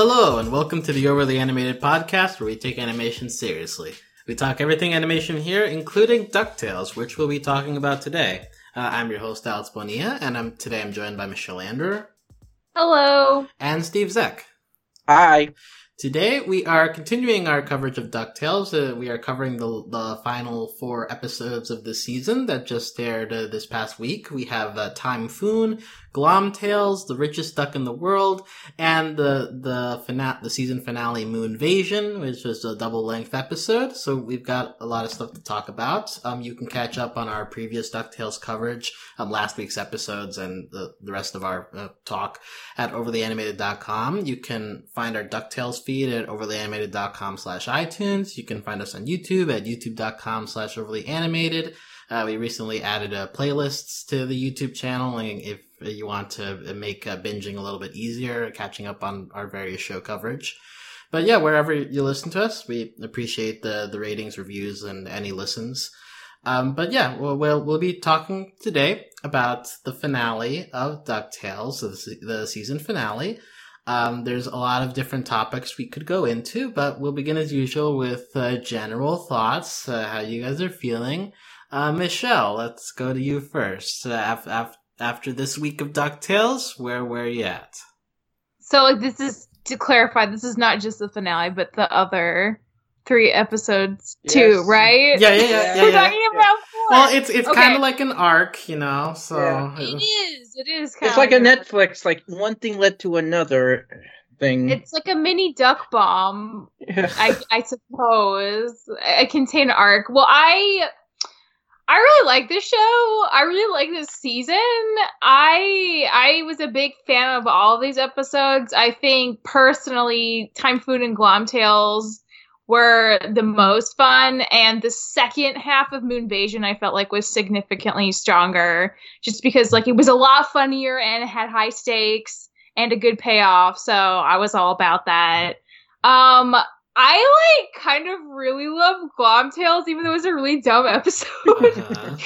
Hello, and welcome to the Overly Animated Podcast, where we take animation seriously. We talk everything animation here, including DuckTales, which we'll be talking about today. Uh, I'm your host, Alex Bonilla, and I'm, today I'm joined by Michelle Ander Hello. and Steve Zeck. Hi. Today we are continuing our coverage of DuckTales. Uh, we are covering the, the final four episodes of the season that just aired uh, this past week. We have uh, Timephoon, Glom The Richest Duck in the World, and the the fina- the season finale Moonvasion, which was a double length episode. So we've got a lot of stuff to talk about. Um, you can catch up on our previous DuckTales coverage, um, last week's episodes, and the, the rest of our uh, talk at overlyanimated.com. You can find our DuckTales feed at overlyanimated.com slash iTunes. You can find us on YouTube at youtube.com slash overlyanimated. Uh, we recently added uh, playlists to the YouTube channel, and if you want to make uh, binging a little bit easier, catching up on our various show coverage. But yeah, wherever you listen to us, we appreciate the the ratings, reviews, and any listens. Um, but yeah, we'll, we'll we'll be talking today about the finale of Ducktales, the, the season finale. Um, there's a lot of different topics we could go into, but we'll begin as usual with uh, general thoughts, uh, how you guys are feeling. Uh, Michelle, let's go to you first. Uh, af- af- after this week of DuckTales, where were you at? So, like, this is to clarify. This is not just the finale, but the other three episodes too, right? Yeah, yeah, yeah, yeah. We're yeah. talking about four. Well, it's it's Okay. kind of like an arc, you know. So Yeah. it is. It is. Kind It's like a Netflix, like one thing led to another thing. It's like a mini duck bomb, Yeah. I, I suppose. A contained arc. Well, I. I really like this show. I really like this season. I I was a big fan of all these episodes. I think personally, Timephoon and Glom Tales were the most fun, and the second half of Moonvasion I felt like was significantly stronger, just because like it was a lot funnier and had high stakes and a good payoff. So I was all about that. Um, I like kind of really love Glom Tales, even though it was a really dumb episode. Uh-huh.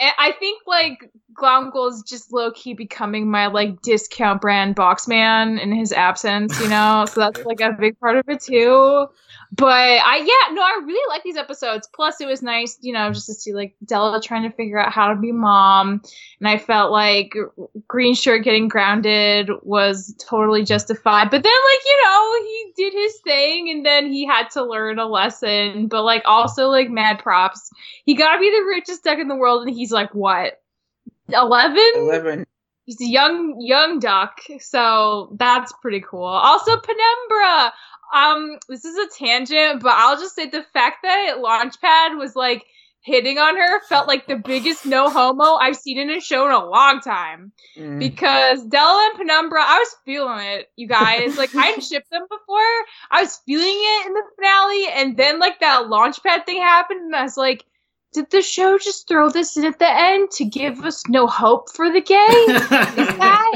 And I think like Glomgold is just low key becoming my like discount brand box man in his absence, you know. so that's like a big part of it too. But I yeah no I really like these episodes. Plus it was nice you know just to see like Della trying to figure out how to be mom, and I felt like Green Shirt getting grounded was totally justified. But then like you know he did his thing and then he had to learn a lesson. But like also like mad props he gotta be the richest duck in the world, and he's like what, eleven? Eleven. He's a young young duck, so that's pretty cool. Also, Penumbra. Um, this is a tangent, but I'll just say the fact that Launchpad was like hitting on her felt like the biggest no homo I've seen in a show in a long time. Mm. Because Della and Penumbra, I was feeling it, you guys. Like I would shipped them before. I was feeling it in the finale, and then like that launchpad thing happened, and I was like, did the show just throw this in at the end to give us no hope for the gay? Is that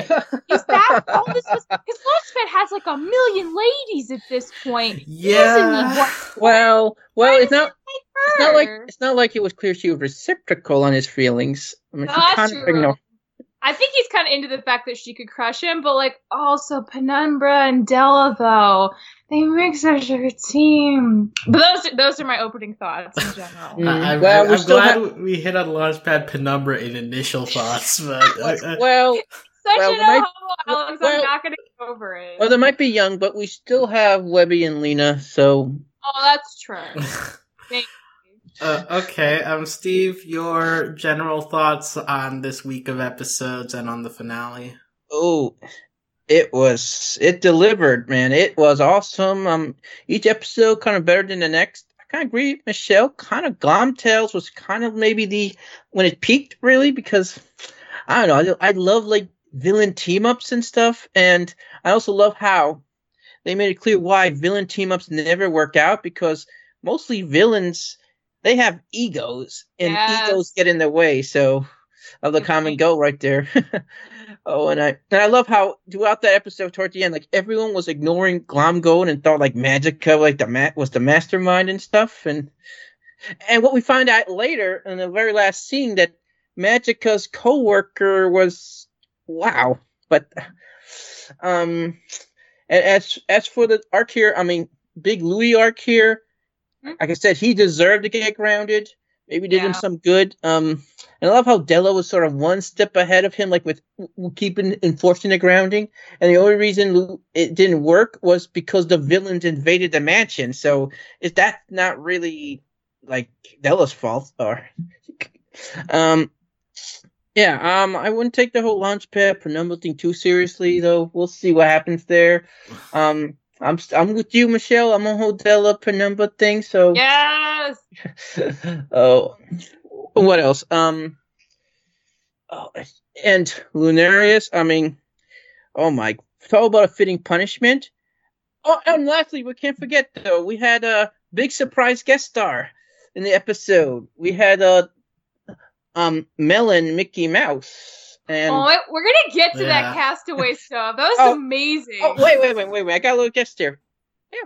is that all this was? Because Launchpad has like a million ladies at this point. He need yeah. well, well, Why it's not. It's not like it's not like it was clear she was reciprocal on his feelings. I mean, she that's kind of true. ignored. I think he's kind of into the fact that she could crush him, but like also Penumbra and Della though they make such a good team. But those those are my opening thoughts in general. Mm. I, I, Well, I'm we still glad we hit on Launchpad Penumbra in initial thoughts, but uh, uh, Well, Such well, an there might- Alex. well- I'm not gonna get over it. well, they might be young, but we still have Webby and Lena. So, oh, that's true. Uh, okay. Um, Steve, your general thoughts on this week of episodes and on the finale? oh, it was it delivered, man. It was awesome. Um, each episode kind of better than the next. I kind of agree, Michelle. Kind of Glom Tales was kind of maybe the when it peaked really because I don't know. I, I love like villain team ups and stuff, and I also love how they made it clear why villain team ups never work out because mostly villains they have egos and Yes. egos get in their way. So of the common point. goal right there. oh, and I and I love how throughout that episode, toward the end, like everyone was ignoring Glom Gold and thought like Magica like the mat was the mastermind and stuff, and and what we find out later in the very last scene that Magica's coworker was wow, but um, And as as for the arc here, I mean, Big Louie arc here? Like I said, he deserved to get grounded. Maybe did him some good. Um, and I love how Della was sort of one step ahead of him, like with keeping enforcing the grounding. And the only reason it didn't work was because the villains invaded the mansion. So is that not really like Della's fault? Or, um, yeah, um, I wouldn't take the whole launch launchpad Penumbra thing too seriously, though. We'll see what happens there. Um, I'm I'm with you, Michelle. I'm on whole Della Penumbra thing. So Yes. oh, what else? Um, oh, and Lunaris. I mean, oh my, talk about a fitting punishment. Oh, and lastly, we can't forget though, we had a big surprise guest star in the episode. We had uh, um, Melon Mickey Mouse, and oh, we're gonna get to Yeah. that castaway stuff. That was Oh. amazing. oh wait, wait, wait, wait, wait! I got a little guest here. Yeah,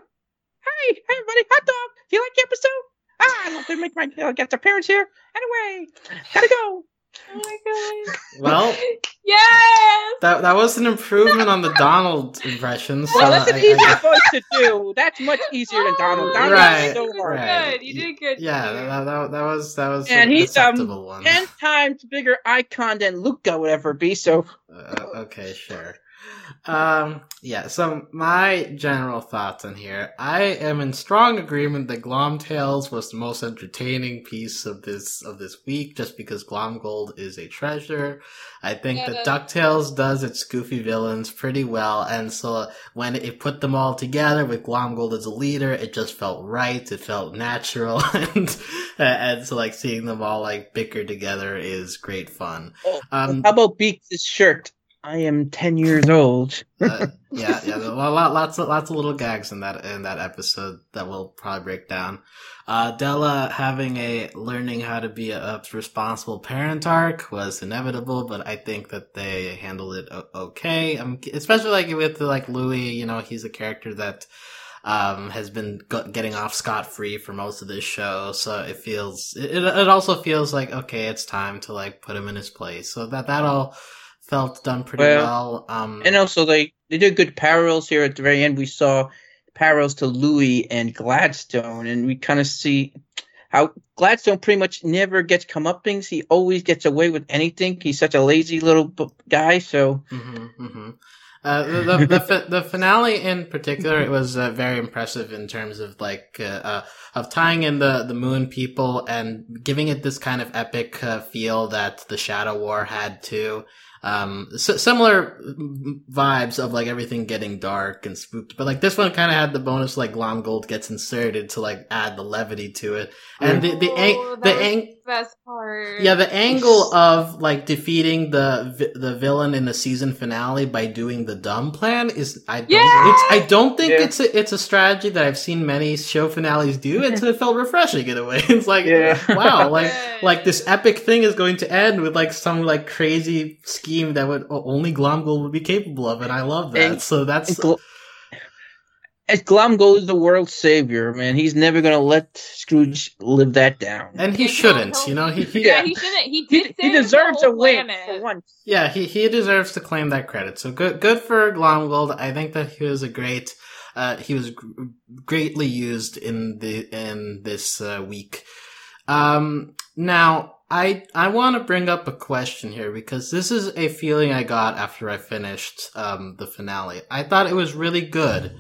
hi, hi, everybody, hot dog. Do you like the episode? Ah, I love to make my uh, guest appearance here. Anyway, gotta go. Oh my god. Well, Yes. that that was an improvement on the Donald impression. So Well, that's an I- I voice to do. That's much easier than Donald. Donald Right, is so You hard. right. good. You did good. yeah, that, that, that was that was And an he's, um, acceptable one. Ten times bigger icon than Luca would ever be. So Uh, okay, sure. Um, yeah, so my general thoughts on here. I am in strong agreement that Glom Tales was the most entertaining piece of this of this week, just because Glom Gold is a treasure. I think Yeah, that the- DuckTales does its goofy villains pretty well, and so when it put them all together with Glom Gold as a leader, it just felt right, it felt natural, and and so like seeing them all like bicker together is great fun. Oh, Um, how about Beaks' shirt? I am ten years old. uh, yeah, yeah, a lot, lots of lots of little gags in that in that episode that we'll probably break down. Uh, Della having a learning how to be a, a responsible parent arc was inevitable, but I think that they handled it o- okay. Um, especially like with like Louie, you know, he's a character that um has been go- getting off scot free for most of this show, so it feels it, it also feels like okay, it's time to like put him in his place. So that that all felt done pretty well. Well, Um, And also, they they did good parallels here at the very end. We saw parallels to Louie and Gladstone, and we kind of see how Gladstone pretty much never gets comeuppings. He always gets away with anything. He's such a lazy little guy. So hmm hmm Uh, the the, the, fi- the finale in particular, it was uh, very impressive in terms of like uh, uh, of tying in the the moon people and giving it this kind of epic uh, feel that the Shadow War had too. Um, s- similar vibes of like everything getting dark and spooky, but like this one kind of had the bonus like Glom Gold gets inserted to like add the levity to it, and the the Oh, ang- that the ang- best part. yeah, the angle of like defeating the the villain in the season finale by doing the dumb plan is I don't Yeah! it's, I don't think Yeah. it's a, it's a strategy that I've seen many show finales do. It's it felt refreshing in a way. It's like Yeah. wow, like Good. like this epic thing is going to end with like some like crazy scheme that would only Glomgold would be capable of, and I love that. And- so that's And Gl- as Glomgold is the world's savior, man, he's never gonna let Scrooge live that down. and he shouldn't, you know. He, he yeah, Yeah. he shouldn't. He he, did. he save the deserves a win planet. for once. Yeah, he, he deserves to claim that credit. So good good for Glomgold. I think that he was a great uh he was gr- greatly used in the in this uh, week. Um now I I want to bring up a question here because this is a feeling I got after I finished um the finale. I thought it was really good.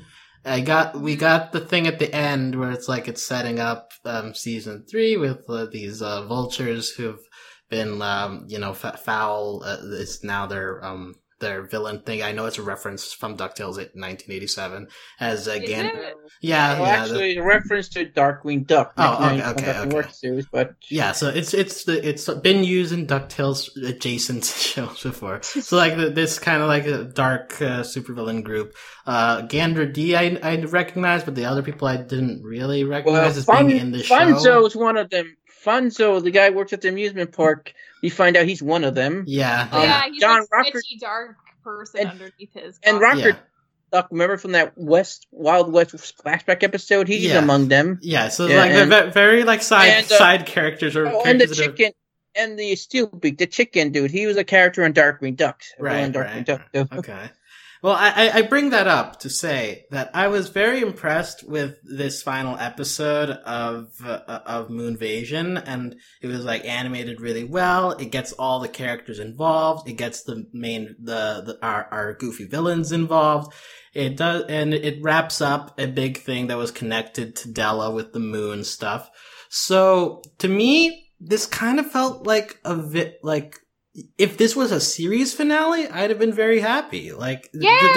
I got we got the thing at the end where it's like it's setting up um season 3 with uh, these uh, vultures who've been um, you know f- foul uh, it's now their um their villain thing i know it's a reference from ducktales at 1987 as Is again it? yeah Well, yeah the- actually, a reference to Darkwing Duck. Oh, okay, okay, okay. Network series, but yeah so it's it's the it's been used in ducktales adjacent shows before so like the, this kind of like a dark uh, supervillain group uh Gandra Dee I, I recognize but the other people i didn't really well, recognize as Fun, being in the show Funso's one of them. Funso, the guy who works at the amusement park, we find out he's one of them. yeah Um, yeah yeah, he's John like Rocker- sketchy, dark person And- underneath his. and costume. Rocker Duck, remember from that West Wild West flashback episode? He's Yeah. among them. yeah so Yeah, like and- they're very like side and, uh, side characters or Oh, and the characters that are- chicken and the Steelbeak, the chicken dude. He was a character in Darkwing Duck. Right, in Darkwing right, Duck. right. Okay. Well, I, I bring that up to say that I was very impressed with this final episode of uh, of Moonvasion, and it was like animated really well. It gets all the characters involved. It gets the main the, the our our goofy villains involved. It does, and it wraps up a big thing that was connected to Della with the moon stuff. So to me, this kind of felt like a bit like if this was a series finale, I'd have been very happy. Like, Yeah.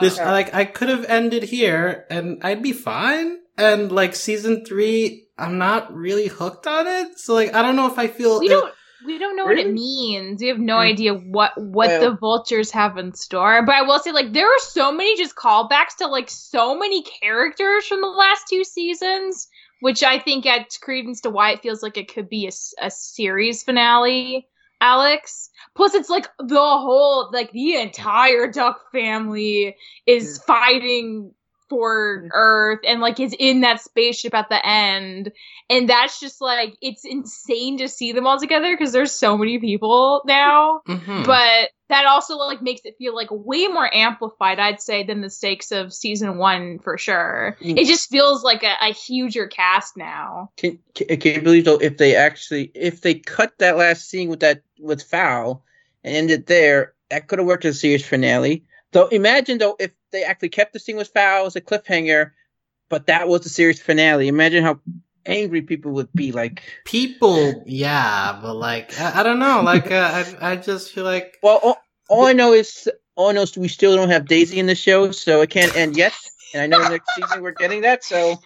this, this, like, I could have ended here and I'd be fine. And like season three, I'm not really hooked on it. So like, I don't know if I feel. we don't we don't know what it means. We have no Hmm. idea what what Well- the vultures have in store. But I will say, like, there are so many just callbacks to like so many characters from the last two seasons, which I think adds credence to why it feels like it could be a series finale. Alex. Plus, it's like the whole like the entire Duck family is fighting for Earth and like is in that spaceship at the end and that's just like it's insane to see them all together because there's so many people now Mhm. but that also like makes it feel like way more amplified i'd say than the stakes of season one for sure Mm. it just feels like a, a huger cast now Can, can can you believe though if they actually if they cut that last scene with that with Foul and ended there, that could have worked as a series finale. Though imagine though if they actually kept the scene with Foul as a cliffhanger, but that was the series finale. Imagine how angry people would be. Like, people, yeah, but like, I, I don't know. Like, uh, I, I just feel like, well, all, I know is all I know is we still don't have Daisy in the show, so it can't end yet. And I know next season we're getting that. So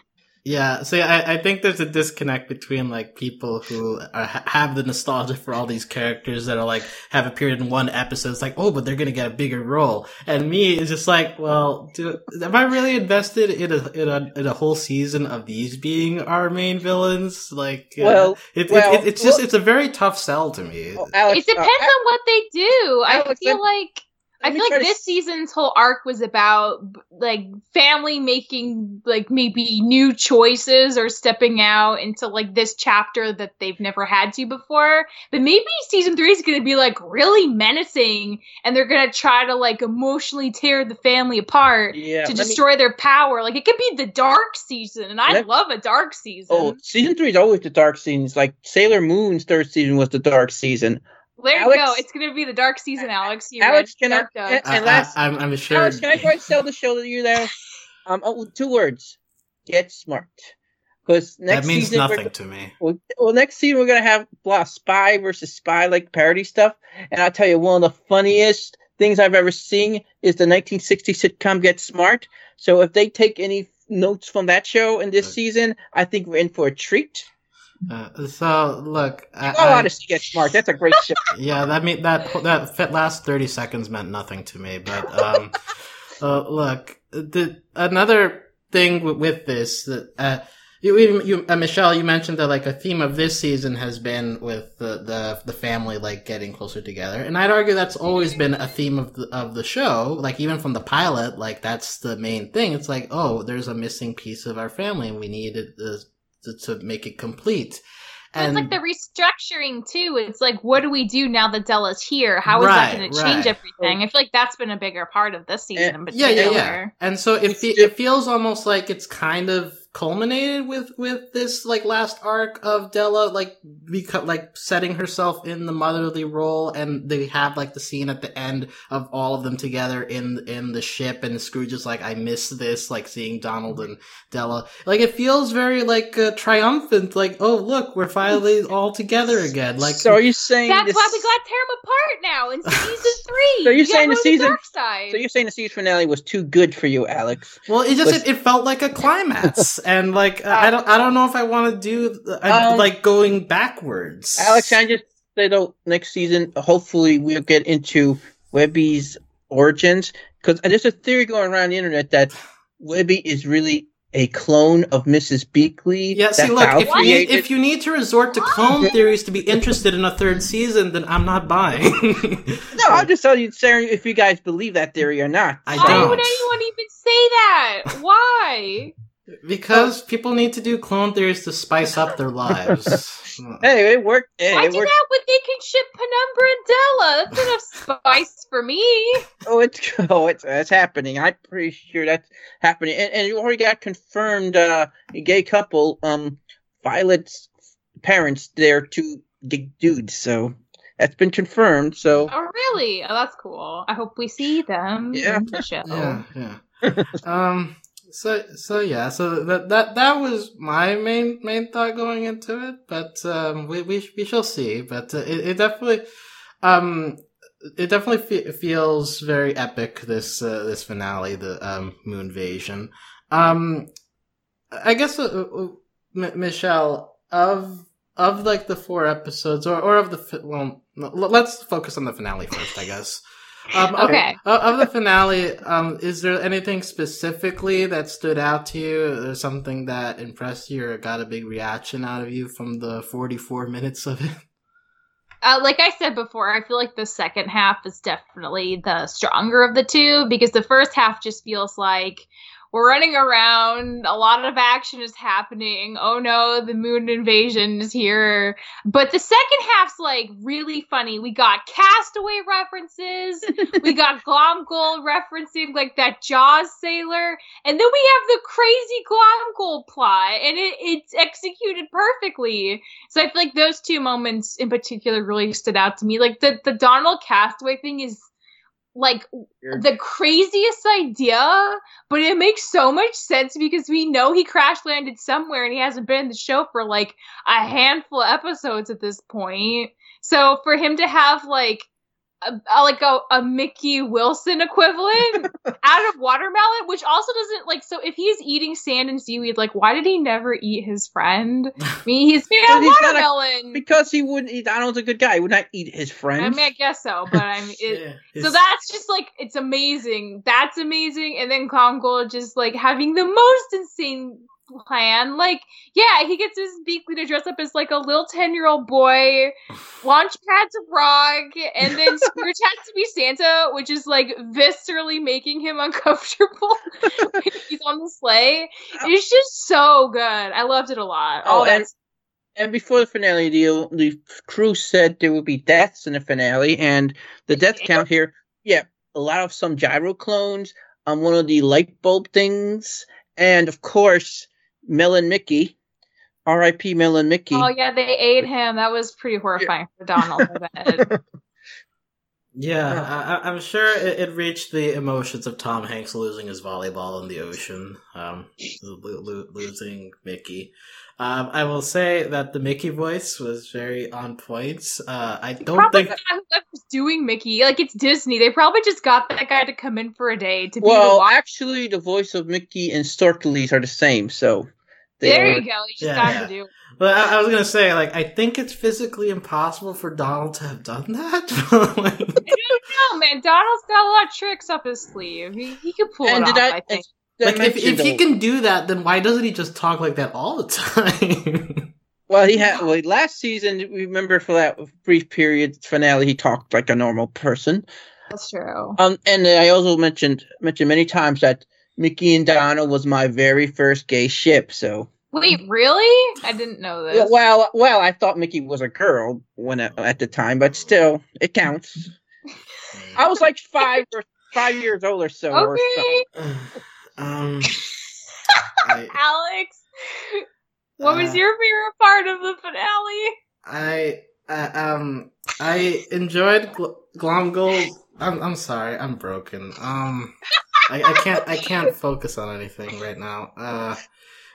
Yeah, so I, I think there's a disconnect between like people who are, have the nostalgia for all these characters that are like have appeared in one episode. It's like, oh, but they're gonna get a bigger role, and me is just like, well, do, am I really invested in a, in a in a whole season of these being our main villains? Like, uh, Well, it, well, it, it's just well- it's a very tough sell to me. oh, Alex, it depends uh, on what they do i feel let- like I feel like this s- season's whole arc was about like family making like maybe new choices or stepping out into like this chapter that they've never had to before. But maybe season three is going to be like really menacing and they're going to try to like emotionally tear the family apart yeah, to let me- destroy their power. Like it could be the dark season and I Let- love a dark season. Oh, season three is always the dark seasons. Like Sailor Moon's third season was the dark season. There you go. It's going to be the dark season, Alex. You Alex, can I- Dark and- I, last- I, am I'm sure. Alex, can I try to sell the show to you there? Um, oh, two words: get smart. Because next that means season, nothing to me. Well, well, next season we're gonna have blah spy versus spy like parody stuff, and I'll tell you one of the funniest things I've ever seen is the 1960 sitcom Get Smart. So if they take any notes from that show in this Okay. season, I think we're in for a treat. Uh, so look, I, Oh, I- Get Smart. That's a great show. Yeah, that mean that that last thirty seconds meant nothing to me. But um, uh, look, the another thing with, with this that uh, you, you, you uh, Michelle, you mentioned that like a theme of this season has been with the, the the family like getting closer together, and I'd argue that's always been a theme of the of the show. Like even from the pilot, like that's the main thing. It's like, oh, there's a missing piece of our family, and we need it uh, to, to make it complete. But it's like the restructuring too. It's like, what do we do now that Della's here? How is that going to change right. everything? I feel like that's been a bigger part of this eh, season. in yeah, yeah, yeah. And so it fe- it feels almost like it's kind of culminated with with this like last arc of Della like beco- like setting herself in the motherly role, and they have like the scene at the end of all of them together in in the ship, and Scrooge is like, "I miss this," like seeing Donald and Della. Like it feels very like uh, triumphant, like, "Oh look, we're finally all together again." Like so are you saying That's this, why we got to tear them apart now in season three. So you're You gotta saying the season- dark side. So you're saying the series finale was too good for you, Alex? Well, it just Was- it, it felt like a climax, and like I don't I don't know if I want to do uh, Um, like going backwards. Alex, can I just say though, next season, hopefully we'll get into Webby's origins because there's a theory going around the internet that Webby is really a clone of Mrs. Beakley. yeah, see, look, if you, need, if you need to resort to clone theories to be interested in a third season, then I'm not buying. no, I'm just telling you, saying if you guys believe that theory or not. I Why don't. would anyone even say that? Why? Because people need to do clone theories to spice up their lives. Hey, it worked. Hey, Why it do worked. that when they can ship Penumbra and Della? That's enough spice for me. Oh, it's oh, it's it's happening. I'm pretty sure that's happening, and, and you already got confirmed. Uh, a gay couple, um, Violet's parents, they're two gay dudes, so that's been confirmed. So Oh, really? Oh, that's cool. I hope we see them Yeah. in the show. Yeah, yeah. um. So so yeah. So that that that was my main main thought going into it, but um, we we we shall see. But uh, it, it definitely um. It definitely fe- feels very epic. This uh, this finale, the um, moon invasion. Um, I guess uh, uh, M- Michelle of of like the four episodes, or or of the fi- well, let's focus on the finale first. I guess. Um, Okay. Of, of the finale, um, is there anything specifically that stood out to you, or something that impressed you, or got a big reaction out of you from the forty-four minutes of it? Uh, like I said before, I feel like the second half is definitely the stronger of the two because the first half just feels like we're running around, a lot of action is happening. Oh no, the moon invasion is here. But the second half's like really funny. We got castaway references, we got Glomgold referencing like that Jaws sailor, and then we have the crazy Glomgold plot, and it, it's executed perfectly. So I feel like those two moments in particular really stood out to me. Like the the Donald Castaway thing is like Sure. the craziest idea, but it makes so much sense because we know he crash landed somewhere and he hasn't been in the show for like a handful of episodes at this point. So for him to have like a, a- like a, a Mickey Wilson equivalent out of watermelon, which also doesn't like. So if he's eating sand and seaweed, like why did he never eat his friend? I mean, he's made out of Because he's not a- watermelon. because he wouldn't, he, Donald's a good guy. He would not eat his friend. I friends. mean, I guess so, but I mean, it, Yeah, so that's just like it's amazing. That's amazing. And then Kongol just like having the most insane plan. Like, yeah, he gets his Beakley to dress up as like a little ten year old boy. Launchpad to Prague, and then Scrooge has to be Santa, which is like viscerally making him uncomfortable when he's on the sleigh. Oh. It's just so good. I loved it a lot. Oh, and- that's And before the finale, the the crew said there would be deaths in the finale, and the death count here, yeah, a lot of some gyro clones on one of the light bulb things, and of course, Melon Mickey, R.I.P. Melon Mickey. Oh yeah, they ate him. That was pretty horrifying for Donald. Yeah, Yeah. I, I- I'm sure it, it reached the emotions of Tom Hanks losing his volleyball in the ocean, um, lo- lo- losing Mickey. Um, I will say that the Mickey voice was very on point. Uh, I don't probably think. the guy whoever's doing Mickey, like it's Disney. They probably just got that guy to come in for a day to be the well, watch. actually, the voice of Mickey and Storkules are the same, so they There are- you go. You just Yeah, got yeah. to do. it. But I, I was gonna say, like, I think it's physically impossible for Donald to have done that. Like, No man, Donald's got a lot of tricks up his sleeve. He, he could pull And it did off. I, I think. like if, if he can do that, then why doesn't he just talk like that all the time? Well, he had well last season. Remember for that brief period finale, he talked like a normal person. That's true. Um, and I also mentioned mentioned many times that Mickey and Donald was my very first gay ship. So, Wait, really? I didn't know this. well, well, I thought Mickey was a girl when at, at the time, but still, it counts. I was like five or five years old or so. Or okay, um, I, Alex. What was Uh, your favorite part of the finale? I uh, um I enjoyed Gl- Glomgold. I'm I'm sorry, I'm broken. Um, I, I can't I can't focus on anything right now. Uh,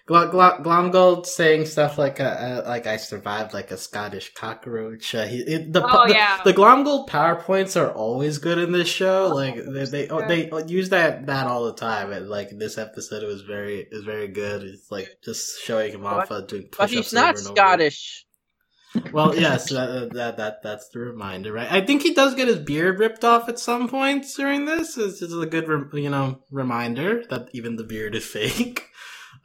Gl- Gl- Glomgold saying stuff like uh, uh, like I survived like a Scottish cockroach. Uh, he, it, the, Oh, the, yeah. the Glomgold powerpoints are always good in this show. Like they they, Sure. they use that that all the time. And like this episode, was very was very good. It's like just showing him off uh, doing But push-ups he's not over and over. Scottish. Well, yes, that, that that that's the reminder, right? I think he does get his beard ripped off at some points during this. It's just a good, you know, reminder that even the beard is fake.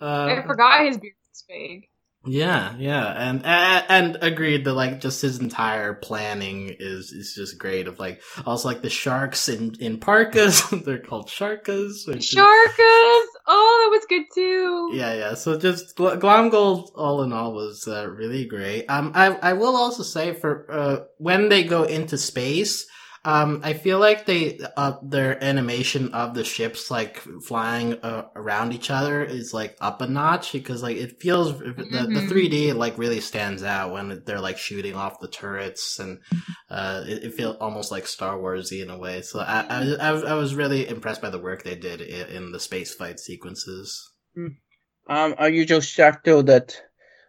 Uh, I forgot his beard was fake. yeah, yeah, and, and and agreed that like just his entire planning is is just great. Of like also like the sharks in in parkas, they're called sharkas. which Sharkas! Oh, that was good too. Yeah, yeah. So just Gl- Glomgold, all in all, was uh, really great. Um, I I will also say for uh, when they go into space, um, I feel like they uh, their animation of the ships like flying uh, around each other is like up a notch because like it feels the the Mhm. 3D like really stands out when they're like shooting off the turrets and uh, it, it feels almost like Star Warsy in a way. So I I, was- I was really impressed by the work they did in, in the space fight sequences. Um, are you just shocked though that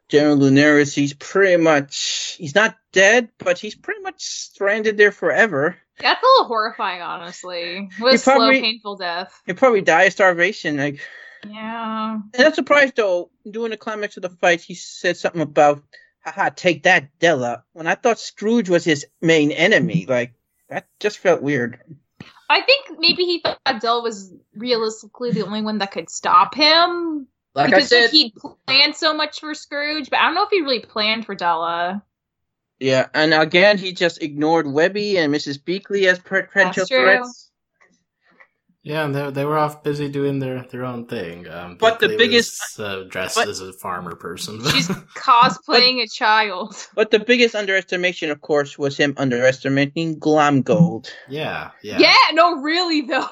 General Lunaris, he's pretty much he's not dead, but he's pretty much stranded there forever. That's a little horrifying, honestly. What a You slow, painful death. He'll probably die of starvation. Like, Yeah. and I'm surprised though. During the climax of the fight, he said something about, "Haha, take that, Della." When I thought Scrooge was his main enemy, like that just felt weird. I think maybe he thought Della was realistically the only one that could stop him. Like because I said, like, he planned so much for Scrooge, but I don't know if he really planned for Della. Yeah. And again, he just ignored Webby and Mrs. Beakley as potential That's true. threats. Yeah, and they they were off busy doing their their own thing. Um, But the biggest- was, uh, dressed but- as a farmer person. She's cosplaying a child. But the biggest underestimation, of course, was him underestimating Glomgold. yeah, yeah. Yeah, no, really though.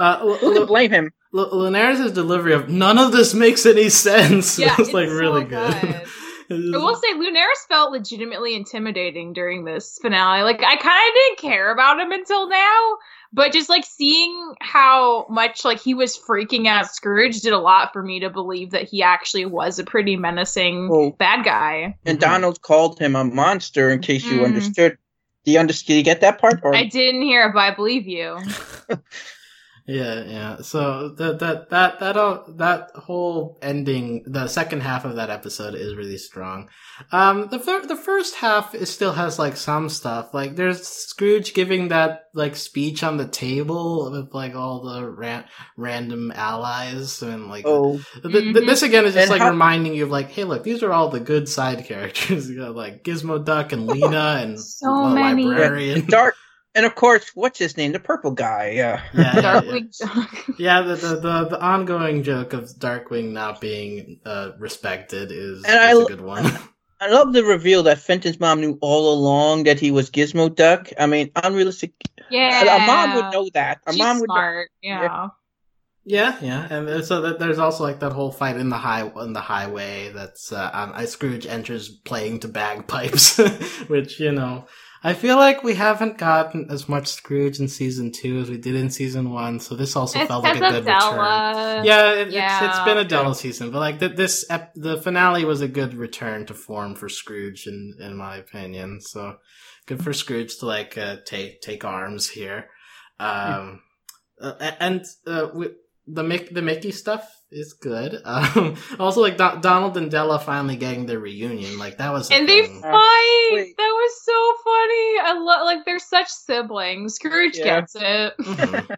Uh, L- Who can L- blame him? L- Lunaris' delivery of none of this makes any sense. Yeah, was like it's so really good. Good. It I will say Lunaris felt legitimately intimidating during this finale. Like I kind of didn't care about him until now, but just like seeing how much like he was freaking out Scrooge did a lot for me to believe that he actually was a pretty menacing Oh. bad guy. And Mhm. Donald called him a monster. In case you Mhm. understood, do you understand? Did you get that part? Or I didn't hear it, but I believe you. Yeah, yeah. So that that that that all, that whole ending, the second half of that episode is really strong. Um, the fir- the first half is still has like some stuff. Like there's Scrooge giving that like speech on the table with like all the ran- random allies and like oh, Th- th- Mhm. this again is just And like how- reminding you of like, hey, look, these are all the good side characters. You got like Gizmo Duck and Lena and So the many. librarian. dark. And of course, what's his name? The purple guy. Yeah. Yeah, yeah, yeah. Darkwing. Yeah, the, the the the ongoing joke of Darkwing not being uh, respected is, And I is a l- good one. I love the reveal that Fenton's mom knew all along that he was Gizmo Duck. I mean, unrealistic. yeah, A mom would know that. A She's mom would. Know. smart. Yeah. yeah, yeah, and so there's also like that whole fight in the high in the highway. That's uh, on, uh, Scrooge enters playing to bagpipes, which you know. I feel like we haven't gotten as much Scrooge in season two as we did in season one, so this also It's felt like a good return. Yeah, it, It's, it's Yeah. been a Della season, but like th- this, ep- the finale was a good return to form for Scrooge, in in my opinion. So good for Scrooge to like uh, take take arms here, um, uh, and uh, we, the Mick the Mickey stuff is good. Um, also, like Don- Donald and Della finally getting their reunion, like that was a And they fight. wait. That was so funny. I love like they're such siblings. Scrooge Yeah. gets it. Mhm.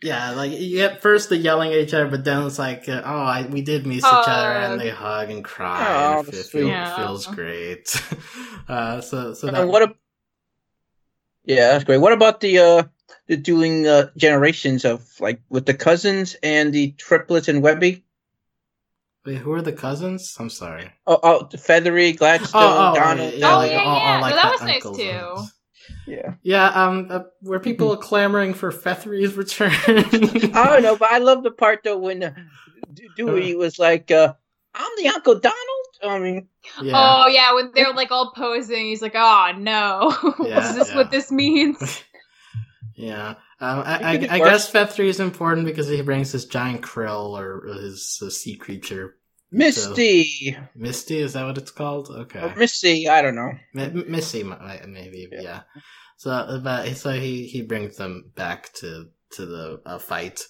Yeah, like you get first the yelling at each other, but then it's like, uh, oh, I, we did miss each other, and they hug and cry. Oh, and it, feel- Yeah. feels great. uh, so, so that And what? A, yeah, that's great. What about the uh the dueling uh, generations of like with the cousins and the triplets and Webby? wait, who are the cousins? I'm sorry. Oh, oh, the Fethry, Gladstone, Oh, oh, Donald. yeah, Oh, like, yeah, all, all like No, that was nice, too. and- yeah. Yeah, um, uh, were people are clamoring for Fethry's return? I don't know, but I love the part though when uh, Dewey was like, uh, "I'm the Uncle Donald." I mean, yeah. Oh yeah, when they're like all posing, he's like, "Oh no, Yeah, is this yeah. what this means?" Yeah, um, I, It I, could I worse. guess Fethry is important because he brings this giant krill or his uh, sea creature. Misty, Misty, is that what it's called? Okay. or Missy, I don't know. M- Missy, mi- mi- maybe, yeah. So, but so he he brings them back to to the uh, fight.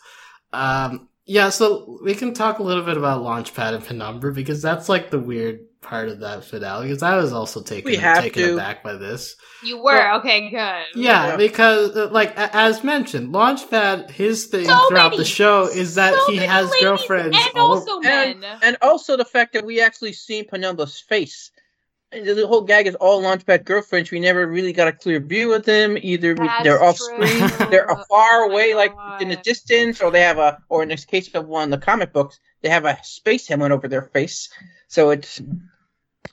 Um, yeah. So we can talk a little bit about Launchpad and Penumbra because that's like the weird part of that finale. Because I was also taken taken to. aback by this. You were okay, good. Yeah, Yeah. because uh, like as mentioned, Launchpad his thing So throughout many- the show is that So he has girlfriends and all also men. And also the fact that we actually seen Penumbra's face. The whole gag is all Launchpad girlfriends. We never really got a clear view of them. Either we, That's they're off true. screen, they're a far Oh away, like in the distance, or they have a, or in this case of one of the comic books, they have a space helmet over their face. So it's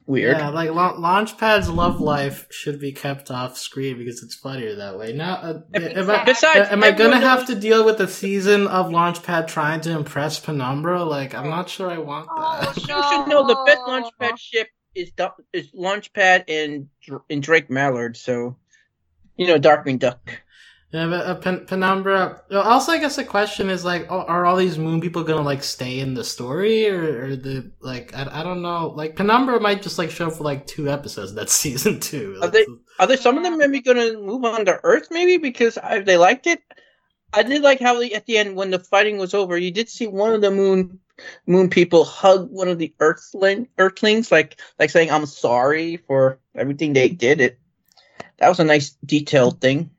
weird. Yeah, like La- Launchpad's love life should be kept off screen because it's funnier that way. Now, uh, am, I, Besides, am I gonna have to deal with a season of Launchpad trying to impress Penumbra? Like, I'm not sure I want Oh, that. You should know the best Launchpad ship is is Launchpad and and Drake Mallard. So, you know, Darkwing Duck. Yeah, but uh, Pen- Penumbra. Also, I guess the question is like, are all these Moon people gonna like stay in the story, or, or the like? I, I don't know. Like Penumbra might just like show up for like two episodes. That's season two. Are they- Are there some of them maybe going to move on to Earth? Maybe because I, they liked it. I did like how they, at the end when the fighting was over, you did see one of the moon moon people hug one of the Earthling Earthlings, like like saying I'm sorry for everything they did. It that was a nice detailed thing.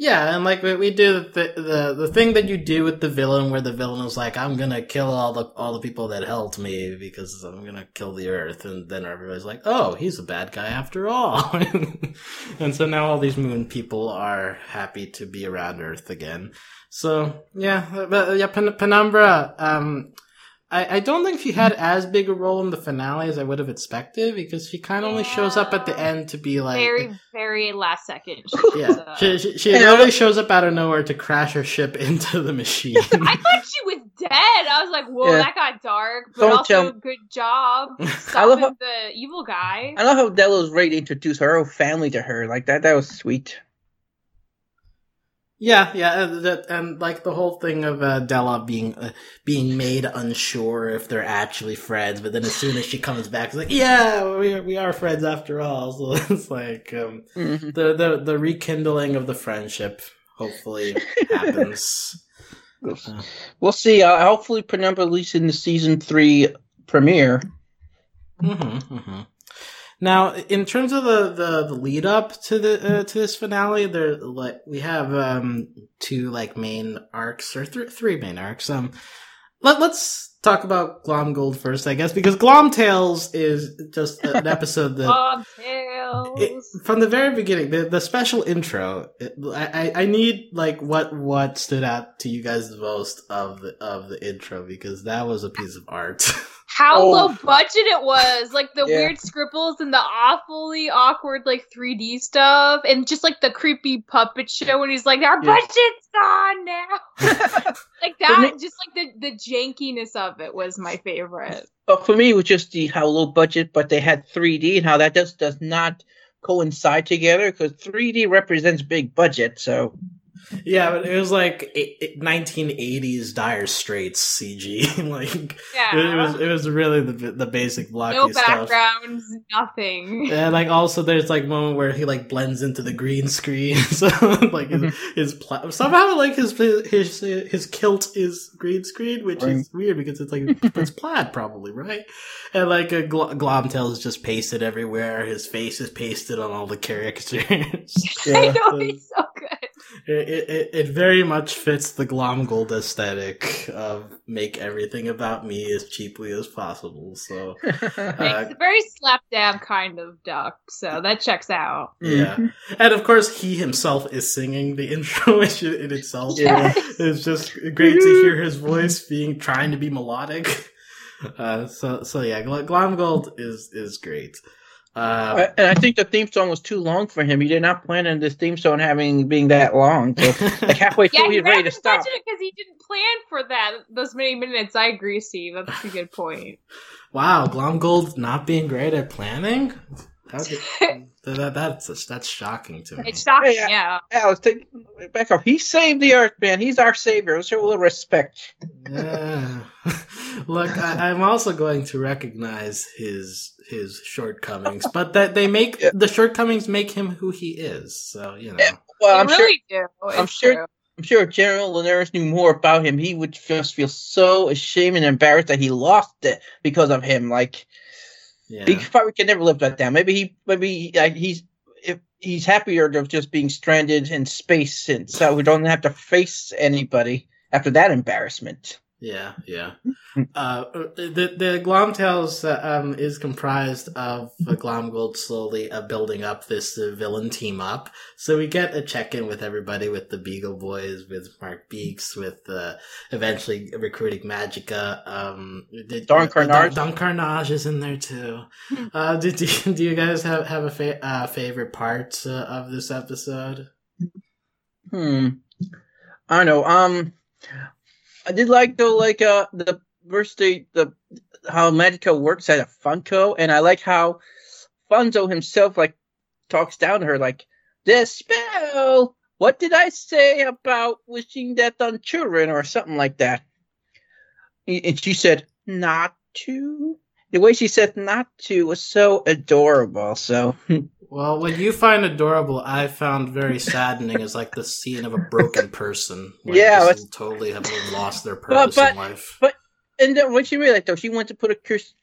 Yeah, and like we, do the, the the thing that you do with the villain, where the villain is like, "I'm gonna kill all the all the people that helped me because I'm gonna kill the Earth," and then everybody's like, "Oh, he's a bad guy after all," and so now all these Moon people are happy to be around Earth again. So yeah, but yeah, Pen- Penumbra. Um, I, I don't think she had as big a role in the finale as I would have expected because she kind of only shows up at the end to be like very, very last second. yeah, she, she, she And literally shows up out of nowhere to crash her ship into the machine. I thought she was dead. I was like, whoa, Yeah. that got dark. But Don't also, good job I love stopping how- the evil guy. I love how Della's ready to introduce her whole family to her like that. That was sweet. Yeah, yeah, and, that, and like the whole thing of uh, Della being uh, being made unsure if they're actually friends, but then as soon as she comes back, it's like, yeah, we are, we are friends after all. So it's like um, Mhm. the the the rekindling of the friendship hopefully happens. Uh, We'll see. Uh, hopefully, Penumbra release in the season three premiere. Mm-hmm, mm-hmm. Now, in terms of the, the, the lead up to the uh, to this finale, there like we have um two like main arcs or th- three main arcs. Um, let let's talk about Glomgold first, I guess, because Glom Tales is just an episode that it, from the very beginning, the, the special intro. It, I, I I need like what what stood out to you guys the most of the of the intro because that was a piece of art. How Oh. low budget it was. Like the Yeah. weird scribbles and the awfully awkward like 3D stuff and just like the creepy puppet show when he's like, our Yeah. budget's gone now. like For me- that, just like the, the jankiness of it was my favorite. But for me, it was just the how low budget, but they had 3D and how that does does not coincide together because 3D represents big budget. So Yeah, but it was like it, it, 1980s Dire Straits CG. like Yeah. it, was, it was really the the basic blocky no stuff. backgrounds, nothing. And like also, there's like moment where he like blends into the green screen. so like his, mm-hmm. his pla- somehow like his his his kilt is green screen, which Right. is weird because it's like it's plaid probably right. And like a gl- Glomtail is just pasted everywhere. His face is pasted on all the characters. I Yeah. know he's so good. It, it, it very much fits the Glomgold aesthetic of make everything about me as cheaply as possible. So, uh, it's a very slapdash kind of duck, so that checks out. yeah. And of course, he himself is singing the intro, which in in itself Yeah. is just great to hear his voice being trying to be melodic. Uh, so, so yeah, Gl- Glomgold is is great. Uh, and I think the theme song was too long for him. He did not plan on this theme song having being that long. So like halfway Yeah, through, he he's ready to didn't stop. mention it because he didn't plan for that those many minutes. I agree, Steve. That's a good point. wow, Glomgold not being great at planning. How did- that, that, that's that's shocking to me. It's shocking, Hey, I- yeah. Alex, take it back up. He saved the earth, man. He's our savior. Let's show a little respect. Yeah. Look, I, I'm also going to recognize his his shortcomings, but that they make Yeah. the shortcomings make him who he is. So you know, Yeah. Well, I'm sure. really do. I'm It's sure- true. I'm sure if General Lunaris knew more about him, he would just feel so ashamed and embarrassed that he lost it because of him. Like yeah, he probably can never live that down. Maybe he, maybe he's he's happier of just being stranded in space, and so we don't have to face anybody after that embarrassment. Yeah, yeah. Uh, the the Glomtails uh, um, is comprised of uh, Glomgold slowly uh, building up this uh, villain team up. So we get a check in with everybody, with the Beagle Boys, with Mark Beaks, with uh, eventually recruiting Magica. Um, did, Don uh, Carnage. Don, Don Carnage is in there too. uh, did, do, do you guys have have a fa- uh, favorite part uh, of this episode? Hmm. I don't know. Um, I did like though, like uh, the birthday, the how Magica works at a Funso, and I like how Funso himself like talks down to her, like the spell. What did I say about wishing death on children or something like that? And she said, "Not to." The way she said "not to" was so adorable. So Well, what you find adorable, I found very saddening is like the scene of a broken person. Like, Yeah, just totally have lost their purpose but- in life. but- And then what she realized though, she wanted to put a curse,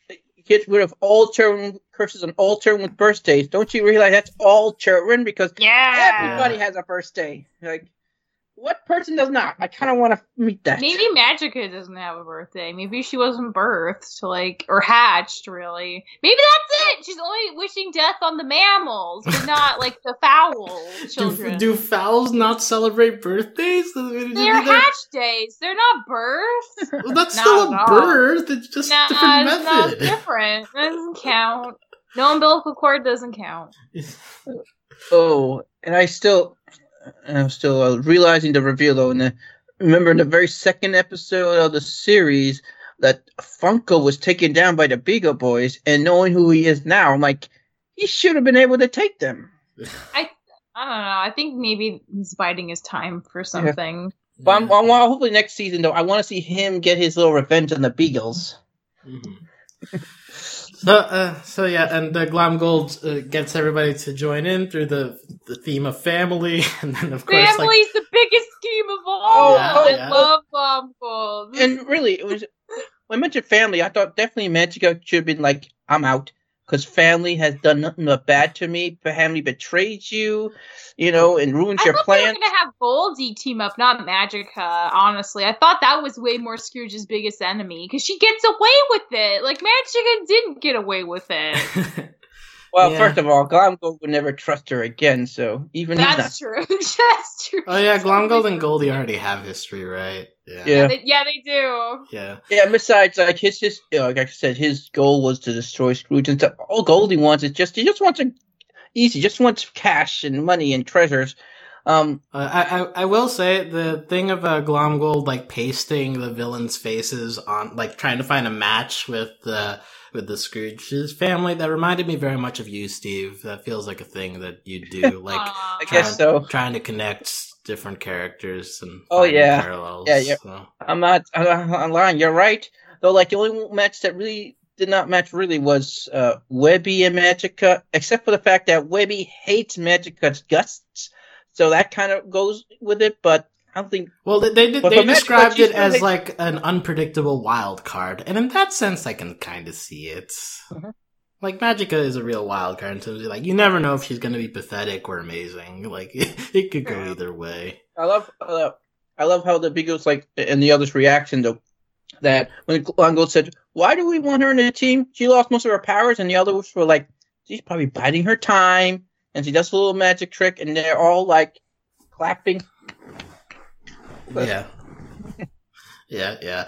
get rid of all children curses on all children with birthdays. Don't you realize that's all children because Yeah. everybody has a birthday. Like, what person does not? I kind of want to meet that. Maybe Magica doesn't have a birthday. Maybe she wasn't birthed, like, or hatched, really. Maybe that's it. She's only wishing death on the mammals, but not like the foul Do, children. do fowls not celebrate birthdays? Did you do They're hatch days. They're not births. Well, that's Not still a birth. It's just nah, a different it's not different. That doesn't count. No umbilical cord doesn't count. Oh, and I still, I'm still uh, realizing the reveal though. And the, remember in the very second episode of the series that Funso was taken down by the Beagle Boys, and knowing who he is now, I'm like, he should have been able to take them. I I don't know. I think maybe he's biding his time for something. But I'm, I want hopefully next season though, I want to see him get his little revenge on the Beagles. Mhm. So, uh, so yeah, and uh, Glomgold uh, gets everybody to join in through the the theme of family, and then of course, like, Family's the biggest scheme of all. Oh, I yeah. love Glomgold. And really, it was when I mentioned family, I thought definitely Magica should have been like, I'm out. Because family has done nothing but bad to me. Family betrayed you, you know, and ruined I your thought they were plans. gonna have Goldie team up, not Magica. Honestly, I thought that was way more Scrooge's biggest enemy because she gets away with it. Like Magica didn't get away with it. Well, Yeah. first of all, Glomgold would never trust her again, so even he's not. That's true. That's true. oh yeah, Glomgold and Goldie already have history, right? Yeah, Yeah. They- yeah, they do. yeah. Yeah, besides, like his, his, you know, like I said, his goal was to destroy Scrooge, and stuff. all Goldie wants is just he just wants a easy, just wants cash and money and treasures. Um, Uh, I, I I will say the thing of uh, Glomgold like pasting the villains' faces on, like trying to find a match with the with the Scrooge's family. That reminded me very much of you, Steve. That feels like a thing that you do, like I guess so. trying to connect different characters and Oh, yeah. parallels. Yeah, yeah. so. I'm not, I'm not lying. You're right. Though, like the only match that really did not match really was uh, Webby and Magica, except for the fact that Webby hates Magica's gusts, so that kind of goes with it. But I don't think Well, they they, they described it as like an unpredictable wild card, and in that sense, I can kind of see it. Mhm. Like Magica is a real wild card in terms of like you never know if she's going to be pathetic or amazing. Like it, could go either way. I love, uh, I love how the Beagles like and the others' reaction though. That when Glomgold said, "Why do we want her in the team? She lost most of her powers," and the others were like, "She's probably biding her time, and she does a little magic trick," and they're all like clapping. But- Yeah, yeah, yeah.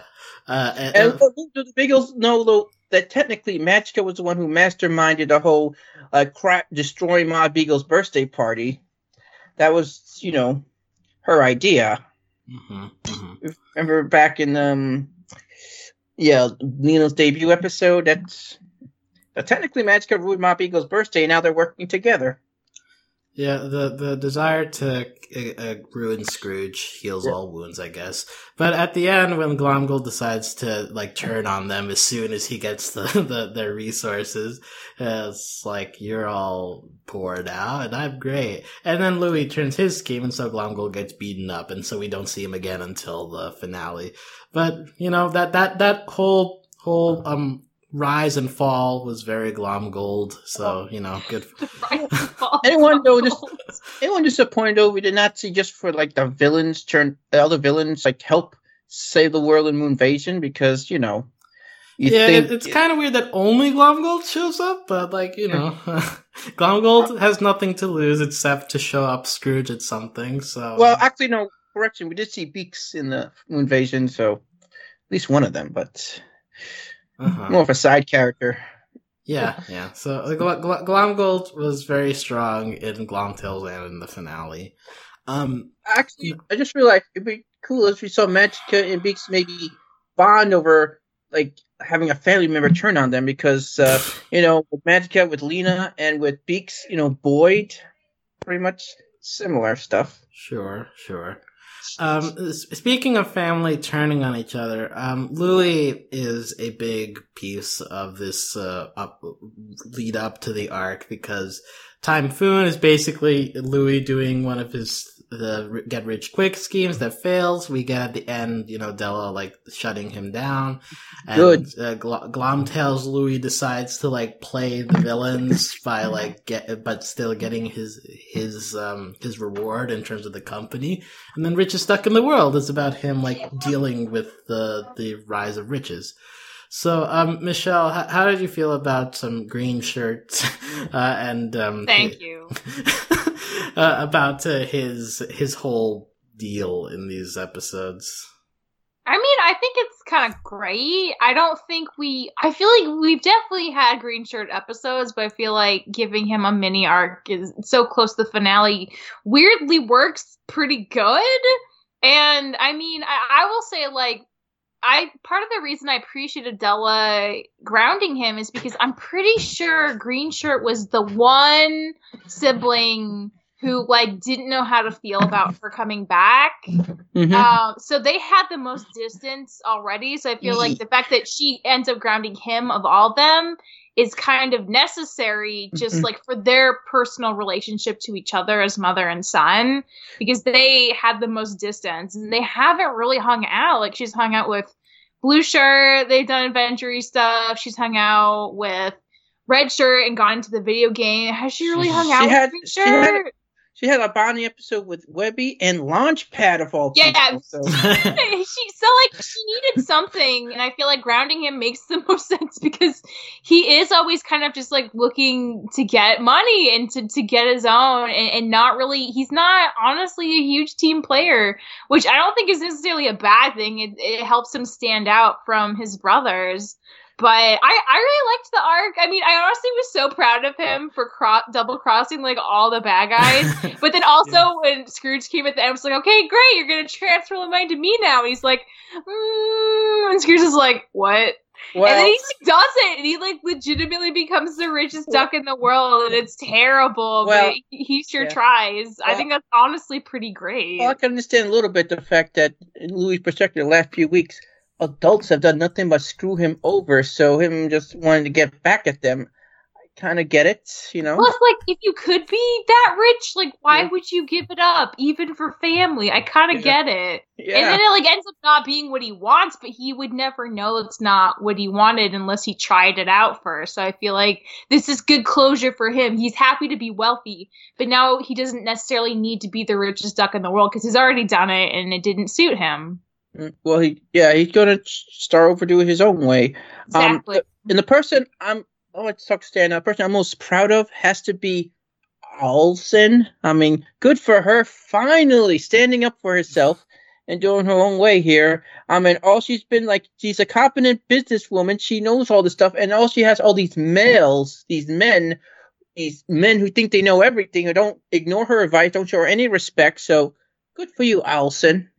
Uh, and, And and- do do the Beagles know though that technically Magica was the one who masterminded the whole uh, crap destroying Ma Beagle's birthday party? That was, you know, her idea. Mhm, mhm. Remember back in um, yeah, Lena's debut episode. That's but technically Magica ruined Ma Beagle's birthday, and now they're working together. Yeah, the the desire to uh, uh, ruin Scrooge heals Yeah. all wounds, I guess. But at the end, when Glomgold decides to like turn on them as soon as he gets the, the their resources, uh, it's like you're all poor now, and I'm great. And then Louie turns his scheme, and so Glomgold gets beaten up, and so we don't see him again until the finale. But you know that that that whole whole um rise and fall was very Glomgold. So you know, good. Anyone know this- Anyone disappointed though we did not see just for like the villains turn all the villains like help save the world in Moonvasion because you know. You yeah, think, it's kind of weird that only Glomgold shows up, but like you know, Glomgold has nothing to lose except to show up Scrooge at something. So well, actually, no correction. We did see Beaks in the Moonvasion, so at least one of them, but uh-huh. more of a side character. Yeah, yeah. So uh, Gl- Gl- Glomgold was very strong in Glomtails and in the finale. Um, Actually, I just realized it'd be cool if we saw Magica and Beaks maybe bond over like having a family member turn on them because uh, you know with Magica with Lena and with Beaks, you know Boyd, pretty much similar stuff. Sure, sure. Um, speaking of family turning on each other, um, Louie is a big piece of this uh, up, lead up to the arc because Timephoon is basically Louie doing one of his the get rich quick schemes that fails. We get at the end, you know, Della like shutting him down. And, Good. Uh, Gl- Glomtails Louie decides to like play the villains by like get, but still getting his his um his reward in terms of the company. And then Richest Duck in the World. It's about him like dealing with the the rise of riches. So, um, Michelle, how, how, did you feel about some green shirts? Uh, and um, thank you. uh, about uh, his his whole deal in these episodes. I mean, I think it's kind of great. I don't think we. I feel like we've definitely had green shirt episodes, but I feel like giving him a mini arc is so close to the finale weirdly works pretty good. And I mean, I, I will say like I part of the reason I appreciated Della grounding him is because I'm pretty sure Green Shirt was the one sibling who like didn't know how to feel about her coming back. Mm-hmm. Um, so they had the most distance already. So I feel like the fact that she ends up grounding him of all them is kind of necessary just mm-hmm. like for their personal relationship to each other as mother and son because they had the most distance and they haven't really hung out like she's hung out with blue shirt they've done adventure stuff she's hung out with red shirt and gone into the video game has she really hung out she with had, green shirt she had a Bonnie episode with Webby and Launchpad of all yeah, people. So. she so like she needed something, and I feel like grounding him makes the most sense because he is always kind of just like looking to get money and to, to get his own, and, and not really. He's not honestly a huge team player, which I don't think is necessarily a bad thing. It, it helps him stand out from his brothers. But I, I really liked the arc. I mean, I honestly was so proud of him for cro- double crossing like all the bad guys. but then also yeah. when Scrooge came at the end, I was like, okay, great, you're gonna transfer the mind to me now. And he's like, mm, and Scrooge is like, what? Well, and then he like, does it, and he like legitimately becomes the richest duck in the world, and it's terrible. Well, but he sure yeah. tries. Well, I think that's honestly pretty great. Well, I can understand a little bit the fact that Louie's perspective the last few weeks adults have done nothing but screw him over, so him just wanting to get back at them. I kind of get it, you know. Plus, like, if you could be that rich, like, why yeah. would you give it up, even for family? I kind of yeah. get it. Yeah. And then it like ends up not being what he wants, but he would never know it's not what he wanted unless he tried it out first. So I feel like this is good closure for him. He's happy to be wealthy, but now he doesn't necessarily need to be the richest duck in the world because he's already done it and it didn't suit him. Mm, well, he yeah, he's gonna start over doing his own way. Um, exactly. Um, and the person I'm oh, let's talk stand up. Person I'm most proud of has to be Alison. I mean, good for her finally standing up for herself and doing her own way here. I mean, all she's been like, she's a competent businesswoman. She knows all this stuff, and all she has all these males, these men, these men who think they know everything, who don't ignore her advice, don't show her any respect. So, good for you, Alison.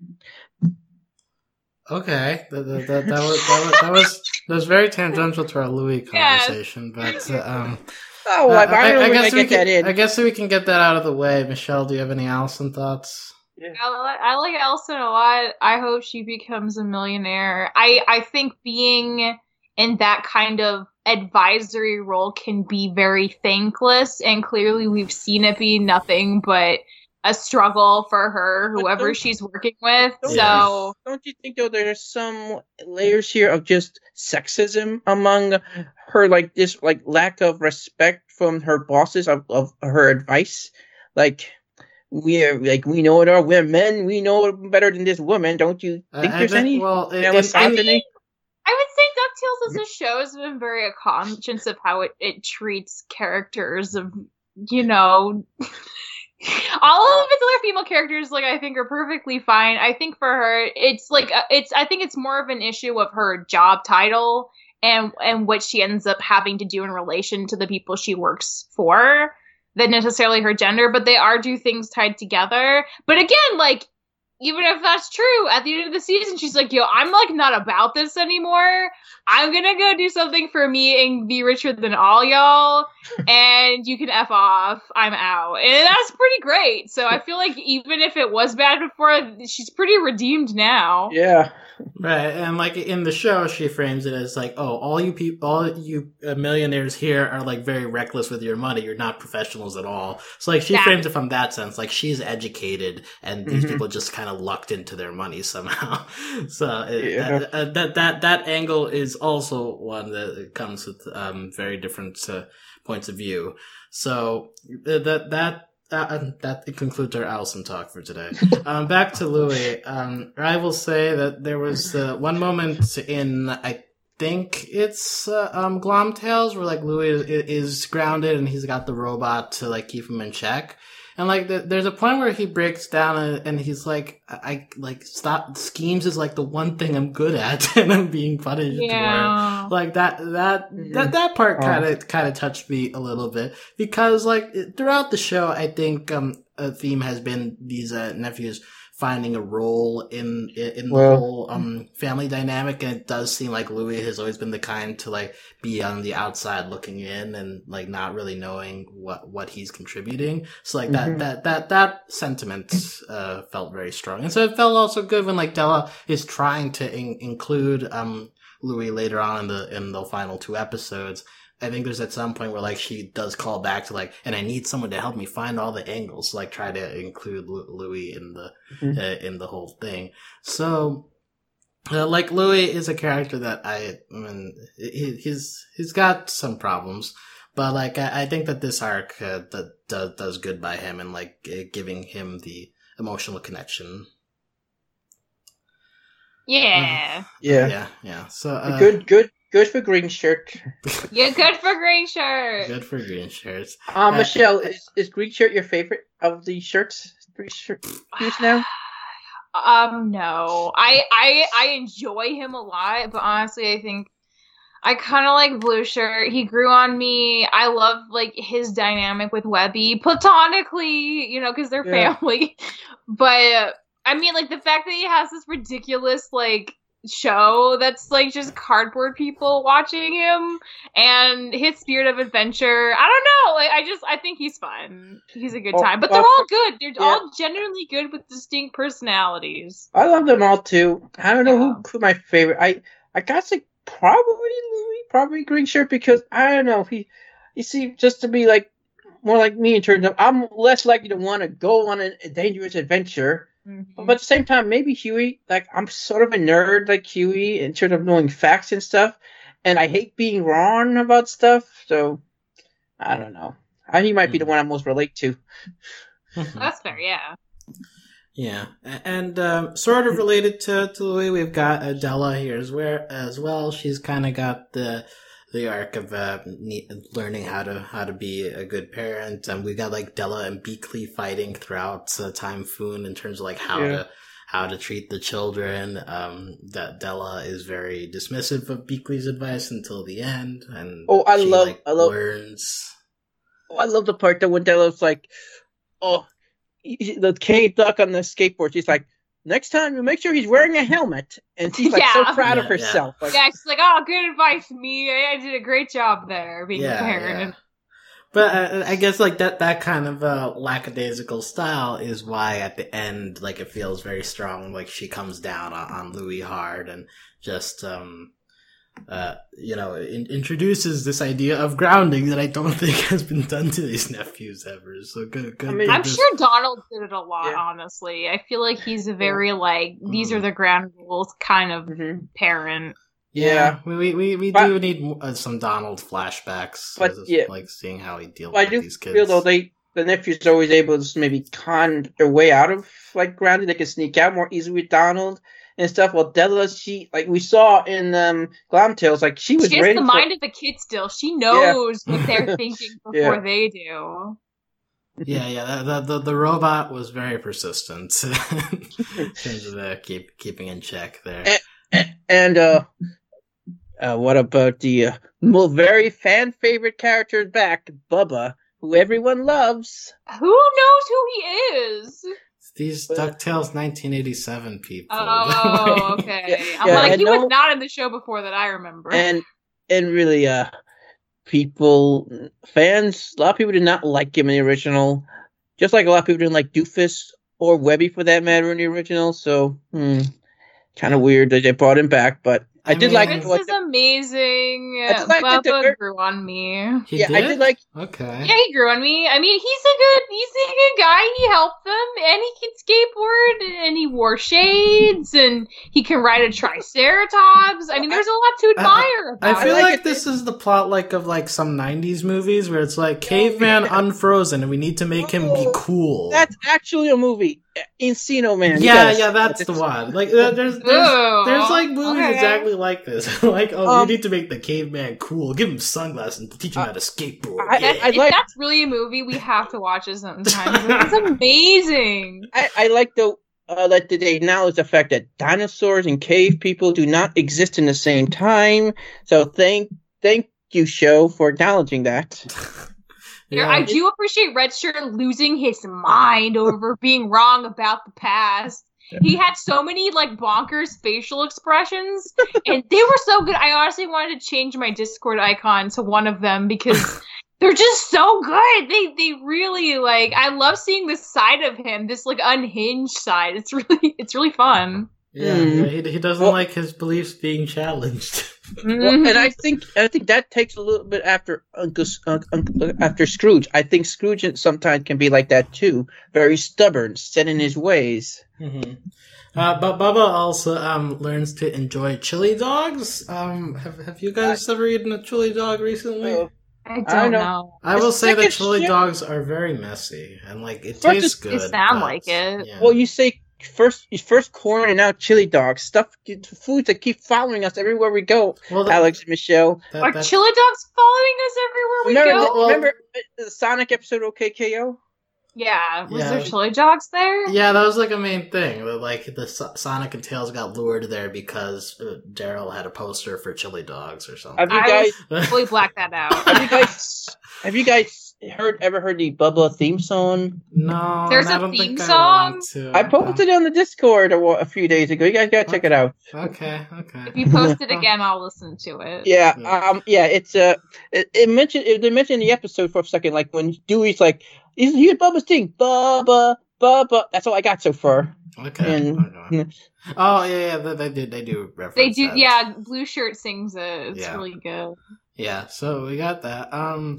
Okay, that, that, that, that, was, that, was, that was that was very tangential to our Louie conversation, but uh, um, oh, well, uh, I, I, I, guess we can, I guess we can get that out of the way. Michelle, do you have any Alison thoughts? Yeah. I, I like Alison a lot. I hope she becomes a millionaire. I I think being in that kind of advisory role can be very thankless, and clearly we've seen it be nothing but a struggle for her, whoever she's working with. Don't so don't you think though there's some layers here of just sexism among her like this like lack of respect from her bosses of, of her advice? Like we are like we know it are women. We know it better than this woman. Don't you Uh, think I there's any well, in- you know, in- misogyny? I would say DuckTales as a show has been very conscious of how it, it treats characters of, you know, all of its other female characters, like, I think are perfectly fine. I think for her, it's like, uh, it's, I think it's more of an issue of her job title and, and what she ends up having to do in relation to the people she works for than necessarily her gender, but they are do things tied together. But again, like, even if that's true, at the end of the season, she's like, yo, I'm like not about this anymore. I'm gonna go do something for me and be richer than all y'all, and you can F off. I'm out. And that's pretty great. So I feel like even if it was bad before, she's pretty redeemed now. Yeah. Right, and like in the show, she frames it as like, "Oh, all you people, all you uh, millionaires here are like very reckless with your money. You're not professionals at all." So like she Yeah. frames it from that sense, like she's educated, and these Mhm. people just kind of lucked into their money somehow. so it, Yeah. that, uh, that that that angle is also one that comes with um, very different uh, points of view. So uh, that that. Uh, that concludes our Allison talk for today. um, back to Louie. Um, I will say that there was uh, one moment in I think it's uh, um, Glom Tales where like Louie is, is grounded and he's got the robot to like keep him in check. And like the, there's a point where he breaks down and, and he's like, I, I like stop schemes is like the one thing I'm good at and I'm being punished for. Yeah. Like that, that, Mhm. that, that part Oh. kind of, kind of touched me a little bit because like throughout the show, I think, um, a theme has been these, uh, nephews finding a role in, in the Well- whole, um, family dynamic. And it does seem like Louie has always been the kind to like be on the outside looking in and like not really knowing what, what he's contributing. So like that, Mhm. that, that, that sentiment, uh, felt very strong. And so it felt also good when like Della is trying to in- include, um, Louie later on in the in the final two episodes. I think there's at some point where like she does call back to like, and I need someone to help me find all the angles, like try to include Lu- Louie in the Mhm. uh, in the whole thing. So, uh, like Louie is a character that I, I mean, he, he's he's got some problems, but like I, I think that this arc uh, that does does good by him and like uh, giving him the emotional connection. Yeah. Yeah. yeah, yeah. So uh, good, good, good for green shirt. Yeah, good for green shirt. Good for green shirts. Uh, Michelle, is, is green shirt your favorite of the shirts? Green shirt piece now? Um, no. I I I enjoy him a lot, but honestly, I think I kind of like Blue Shirt. He grew on me. I love like his dynamic with Webby, platonically, you know, because they're Yeah. family. But I mean, like the fact that he has this ridiculous like show that's like just cardboard people watching him and his spirit of adventure. I don't know. Like I just I think he's fun. He's a good Well- time. But well, they're all good. They're yeah. all genuinely good with distinct personalities. I love them all too. I don't know Yeah. who, who my favorite. I I gotta say probably Louie, probably green shirt because I don't know. He you see just to be like more like me in terms of I'm less likely to want to go on a dangerous adventure. Mhm. But at the same time, maybe Huey, like I'm sort of a nerd like Huey in terms of knowing facts and stuff, and I hate being wrong about stuff. So I don't know. I, he might be the one I most relate to. That's fair, yeah. Yeah, and um, sort of related to, to way we've got Adela here as well. As well, she's kind of got the the arc of uh, ne- learning how to how to be a good parent, and we got like Della and Beakley fighting throughout uh, Timephoon in terms of like how Yeah. to how to treat the children. Um, that Della is very dismissive of Beakley's advice until the end, and Oh, I she, love- like, I love- learns. Oh, I love the part that when Della's like, oh, the Kate Duck on the skateboard. She's like, next time you make sure he's wearing a helmet, and she's like Yeah. so proud of Yeah, yeah. herself. Like, Yeah, she's like, oh, good advice, me. I, I did a great job there being Yeah, a parent. yeah. But uh, I guess like that that kind of uh, lackadaisical style is why at the end like it feels very strong. Like she comes down on, on Louie hard and just um uh you know in- introduces this idea of grounding that I don't think has been done to these nephews ever. So good, good. I mean, I'm this- sure Donald did it a lot, Yeah. honestly. I feel like he's a very, like, these Mm. are the ground rules kind of Mhm. parent. Yeah, we we we, we But- do need uh, some Donald flashbacks. But, Just, yeah. like seeing how he deals I with do these kids. feel though they the nephew's always able to maybe con their way out of like grounding. They can sneak out more easily with Donald and stuff. Well, Della, she like we saw in um Glomtails, like she was She has ready the for- mind of a kid still. She knows what they're thinking before Yeah. they do. Yeah, yeah. The, the the robot was very persistent in terms of uh, keep keeping in check there. Eh. And uh, uh what about the uh, very fan favorite character back, Bubba, who everyone loves. Who knows who he is? These Ducktales 1987 people. Oh, okay. Yeah, I'm yeah, like, and he no- was not in the show before that I remember. and and really uh people fans a lot of people did not like him in the original just like a lot of people didn't like doofus or webby for that matter in the original so hmm, kind of weird that they brought him back but i, I did mean- like Prince what is amazing. I like that the Bubba grew on me. He yeah i did like Okay. Yeah, he grew on me. I mean, he's a good, he's a good guy. He helped them, and he can skateboard, and he wore shades, and he can ride a triceratops. I mean, there's a lot to I- admire I about feel like like this is the plot like of like some '90s movies where it's like oh, caveman unfrozen, and we need to make him be oh, cool. that's actually a movie encino man yeah, gotta- yeah, that's the one. Like uh, there's there's, Ooh, there's like movies okay. exactly like this. like oh, Um, we need to make the caveman cool. Give him sunglasses and teach him how to skateboard. I- yeah. That- I if like- that's really a movie, we have to watch it sometime. It's amazing. I, I like the uh, that they acknowledge the fact that dinosaurs and cave people do not exist in the same time. So thank thank you, show, for acknowledging that. Here, I do appreciate Red Shirt losing his mind over being wrong about the past. He had so many like bonkers facial expressions, and they were so good. I honestly wanted to change my Discord icon to one of them because they're just so good. They they really like. I love seeing this side of him, this like unhinged side. It's really it's really fun. Yeah, Mm. he, he doesn't Well- like his beliefs being challenged. Well, and I think I think that takes a little bit after Uncle, Uncle, Uncle after Scrooge. I think Scrooge sometimes can be like that too, very stubborn, set in his ways. hmm Uh, but Bubba also um, learns to enjoy chili dogs. Um, have Have you guys ever eaten a chili dog recently? Uh, I don't I know. know. I will It's say that like a chili shit- dogs are very messy and like it First tastes it's- good. They sound but- like it. yeah. Well, you say first first corn and now chili dogs, stuff foods that keep following us everywhere we go. Well, that- Alex and Michelle. that- Are that- chili dogs following us everywhere we Remember, go? the, remember the Sonic episode of OKKO? yeah, was Yeah. there chili dogs there? Yeah, that was like a main thing. that, Like the So- Sonic and Tails got lured there because uh, Daryl had a poster for chili dogs or something. Have you I guys Fully black that out. have you guys have you guys heard ever heard the Bubba theme song? no, There's I a don't theme song? I to. I posted it on the Discord a, a few days ago. You guys gotta check it out. Okay, okay. If you post it again, I'll listen to it. Yeah, Yeah. um, yeah, it's uh, it, it mentioned it, they mentioned in the episode for a second, like when Dewey's like, he's here's Bubba's thing, Bubba, Bubba. That's all I got so far. Okay. And- okay. Oh yeah, yeah. They, they do. They do reference. They do, that. yeah. Blue shirt sings it. It's Yeah. really good. Yeah, so we got that. Um,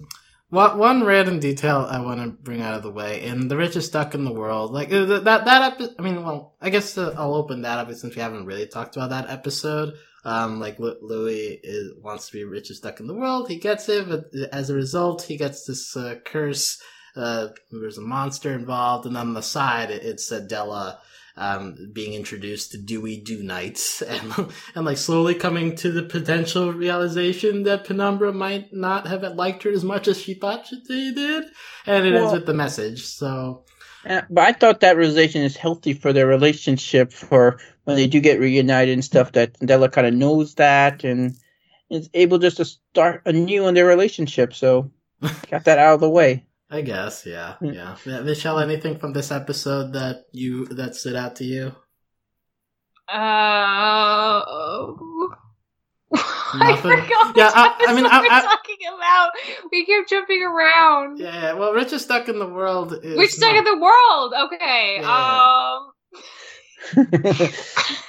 what one random detail I want to bring out of the way in the richest duck in the world, like uh, that that epi- I mean, well, I guess uh, I'll open that up since we haven't really talked about that episode. Um, like Louie is, wants to be richest duck in the world. He gets it, but as a result, he gets this uh, curse. Uh, there's a monster involved, and on the side, it, it's uh, Della um, being introduced to Dewey Do Nights, and and like slowly coming to the potential realization that Penumbra might not have liked her as much as she thought she did, and it ends with the message. So Uh, but I thought that realization is healthy for their relationship for when they do get reunited and stuff. That Della kind of knows that and is able just to start anew in their relationship. So got that out of the way. I guess, yeah, Mm. yeah. Michelle, anything from this episode that you that stood out to you? Uh, I Nothing? forgot Yeah, which I- I mean, I- we're talking about. We kept jumping around. Yeah. Well, richest duck in the world is Which side of the world? Okay. Yeah. Um.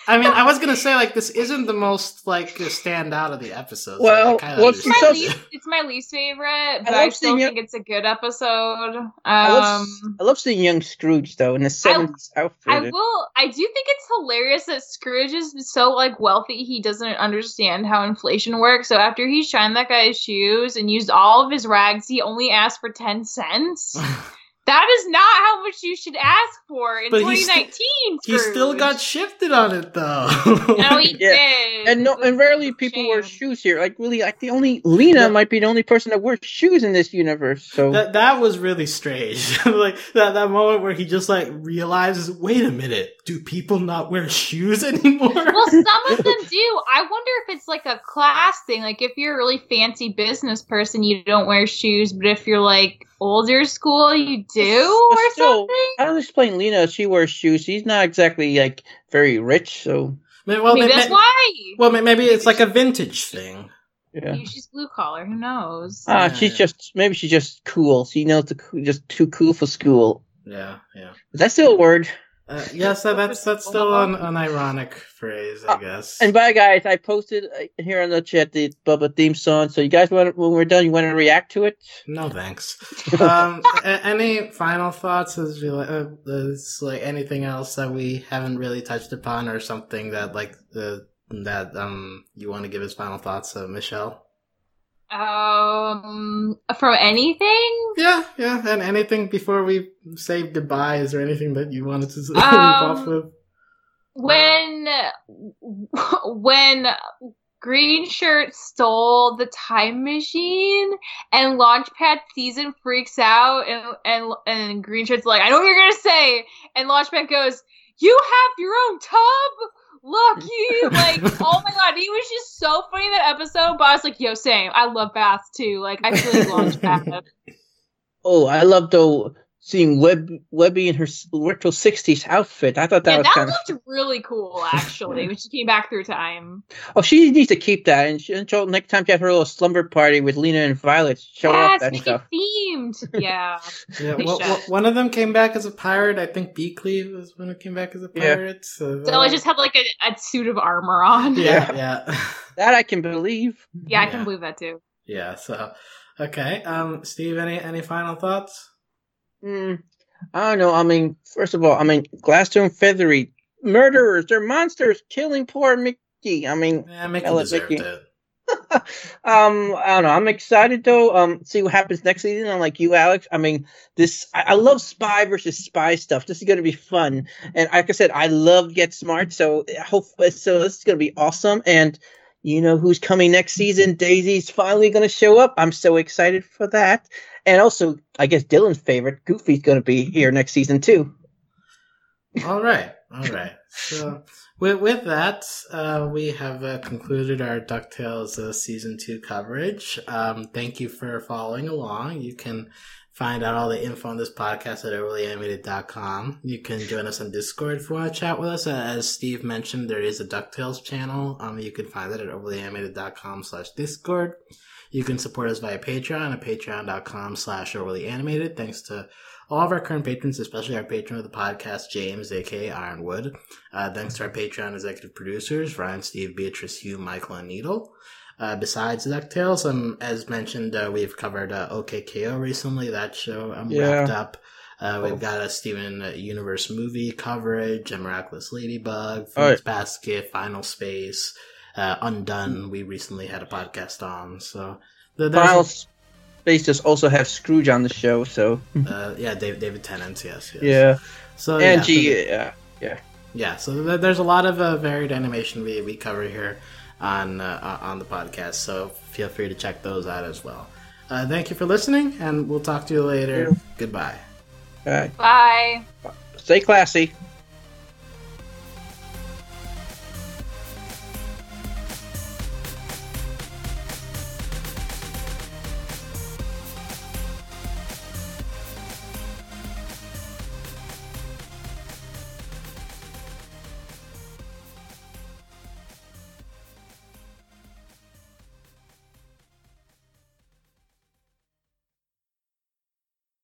I mean, I was gonna say like this isn't the most like stand out of the episodes. Well, I well, It's my, So- least, it's my least favorite, but love I, still seeing it- think it's a good episode. Um, I love, I love seeing young Scrooge though in the seventies I will. I do think it's hilarious that Scrooge is so like wealthy. He doesn't understand how inflation works. So after he shined that guy's shoes and used all of his rags, he only asked for ten cents. That is not how much you should ask for in But 2019. He still got shifted on it though. No, he Yeah. did. And no, and rarely people wear shoes here. Like really, like the only Lena Yeah. might be the only person that wears shoes in this universe. So That that was really strange. like that that moment where he just like realizes, wait a minute, do people not wear shoes anymore? Well, some of them do. I wonder if it's like a class thing. Like if you're a really fancy business person, you don't wear shoes, but if you're like older school, you do But or still, something. I don't explain Lena. She wears shoes. She's not exactly like very rich. So May- well, Maybe may- that's may- why. well, may- maybe it's like a vintage thing. yeah. Maybe she's blue collar. Who knows? Ah, Yeah, she's yeah. just maybe she's just cool. She knows the coo- just too cool for school. Yeah, yeah. Is that still a word? Uh, yes, that, that's that's still an, an ironic phrase, I Uh, guess. And bye, guys. I posted uh, here on the chat the Bubba theme song. So you guys want when we're done, you want to react to it? No thanks. um, a- any final thoughts? Is you like, uh, is like anything else that we haven't really touched upon, or something that like the that um you want to give as final thoughts, uh, Michelle? Um, from anything? Yeah, yeah. And anything before we say goodbye? Is there anything that you wanted to leave Um, off with? when when Green Shirt stole the time machine and Launchpad season freaks out and and and Green Shirt's like, I know what you're gonna say and Launchpad goes, You have your own tub? Lucky like oh my god, he was just so funny that episode, but I was like, yo, same. I love baths too. Like I really like Launchpad. Oh, I love though seeing Web Webby in her s- retro '60s outfit. I thought that yeah, was that kind of. looked really cool actually when she came back through time. Oh, she needs to keep that. And, she, and next time she has her little slumber party with Lena and Violet, show off Yes, that make it stuff. themed. Yeah. Yeah, well, well, one of them came back as a pirate. I think Beakley was when it came back as a Yeah. pirate. So, So I just had like a, a suit of armor on. yeah, yeah, That I can believe. Yeah, I Yeah. can believe that too. yeah. So, okay, um, Steve, any any final thoughts? Hmm. I don't know. I mean, first of all, I mean, Gladstone Fethry murderers. They're monsters killing poor Mickey. I mean, Yeah, Mickey deserved Mickey. it. um, I don't know. I'm excited though. Um, see what happens next season. I'm like you, Alex. I mean, this. I, I love spy versus spy stuff. This is gonna be fun. And like I said, I love Get Smart. So I hope so. This is gonna be awesome. And you know who's coming next season? Daisy's finally gonna show up. I'm so excited for that. And also, I guess Dylan's favorite, Goofy's gonna be here next season too. All right, all right. So with with that, uh, we have uh, concluded our Ducktales uh, season two coverage. Um, thank you for following along. You can find out all the info on this podcast at overlyanimated.com. You can join us on Discord want to chat with us. Uh, as Steve mentioned, there is a Ducktales channel. Um, you can find that at overlyanimated.com slash Discord. You can support us via Patreon at patreon.com slash overlyanimated. Thanks to all of our current patrons, especially our patron of the podcast, James, aka Ironwood. Uh, thanks to our Patreon executive producers, Ryan, Steve, Beatrice, Hugh, Michael, and Needle. Uh, besides DuckTales, um, as mentioned, uh, we've covered uh, OKKO recently. That show um, Yeah. wrapped up. Uh, we've Oh. got a Steven Universe movie coverage, a Miraculous Ladybug, All right. Basket, Final Space, uh, Undone. We recently had a podcast on. So the, there's Final Space does also have Scrooge on the show. So uh, yeah, Dave, David Tennant, yes, yes. yeah, So and yeah, G. so- Yeah. yeah, so th- there's a lot of uh, varied animation we, we cover here on uh, on the podcast. So feel free to check those out as well. Uh, thank you for listening, and we'll talk to you later. Yeah. Goodbye. All right. Bye. Stay classy.